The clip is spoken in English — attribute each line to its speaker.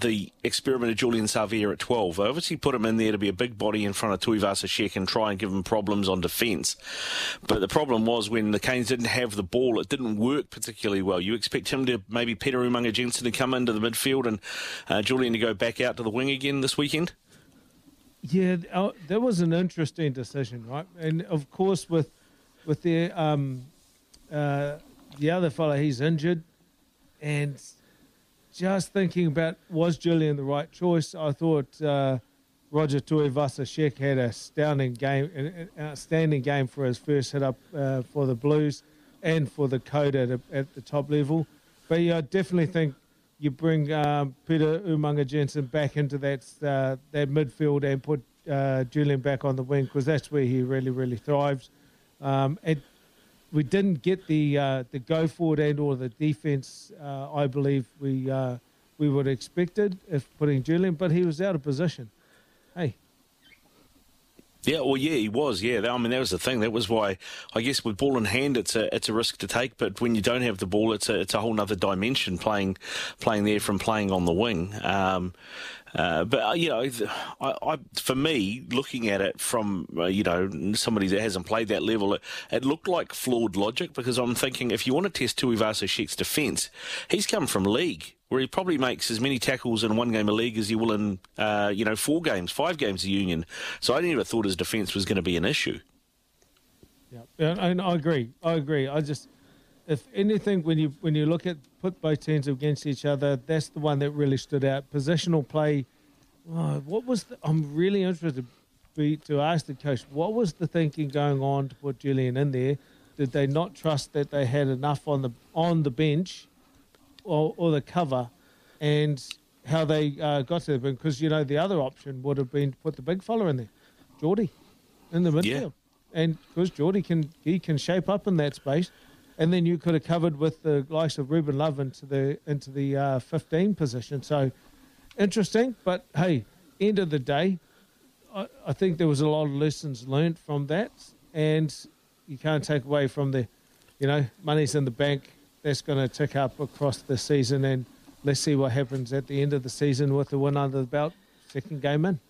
Speaker 1: the experiment of Julian Savea at 12. I obviously put him in there to be a big body in front of Tuivasa Sheck and try and give him problems on defence. But the problem was when the Canes didn't have the ball, it didn't work particularly well. You expect him to maybe Peter Umaga Jensen to come into the midfield and uh, Julian to go back out to the wing again this weekend?
Speaker 2: Yeah, uh, that was an interesting decision, right? And of course, with with the um, uh, the other fellow, he's injured, and just thinking about was Julian the right choice, I thought uh, Roger Tuivasa-Sheck had a astounding game, an outstanding game for his first hit up uh, for the Blues and for the code at, at the top level. But yeah, I definitely think you bring um, Peter Umaga Jensen back into that uh, that midfield and put uh, Julian back on the wing because that's where he really really thrives. Um, we didn't get the uh, the go forward and or the defense. Uh, I believe we uh, we would have expected if putting Julian, but he was out of position. Hey.
Speaker 1: Yeah, well, yeah, he was. Yeah, I mean that was the thing. That was why I guess with ball in hand, it's a it's a risk to take. But when you don't have the ball, it's a it's a whole other dimension playing playing there from playing on the wing. Um, uh, but uh, you know, I, I, for me, looking at it from uh, you know somebody that hasn't played that level, it, it, looked like flawed logic because I'm thinking if you want to test Tuivasa-Sheck's defence, he's come from league where he probably makes as many tackles in one game of league as he will in uh, you know four games, five games of union. So I never thought his defence was going to be an issue.
Speaker 2: Yeah, and I agree. I agree. I just if anything, when you when you look at put both teams against each other, that's the one that really stood out. Positional play. Oh, what was the, I'm really interested to, to ask the coach what was the thinking going on to put Julian in there? Did they not trust that they had enough on the on the bench or, or the cover, and how they uh, got to the? Because you know the other option would have been to put the big fella in there, Jordie, in the midfield, yeah. and because Jordie can he can shape up in that space and then you could have covered with the likes of Ruben Love into the into the uh, 15 position. So interesting, but hey, end of the day, I, I, think there was a lot of lessons learned from that, and you can't take away from the, you know, money's in the bank. That's going to tick up across the season, and let's see what happens at the end of the season with the win under the belt, second game in.